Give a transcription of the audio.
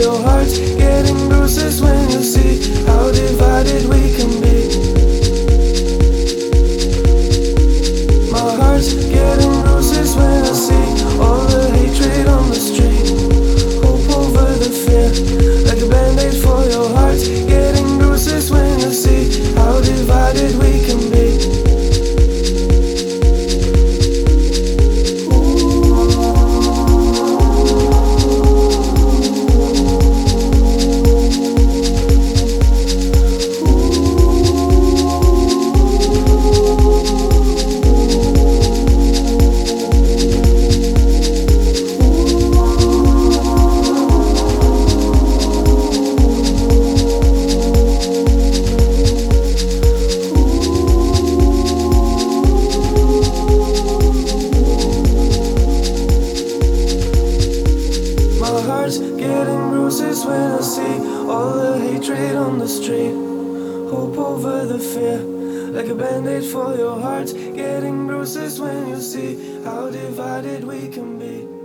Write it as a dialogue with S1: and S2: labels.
S1: your heart. getting bruises when I see all the hatred on the street. Hope over the fear, like a band-aid for your heart, getting bruises when you see how divided we can be.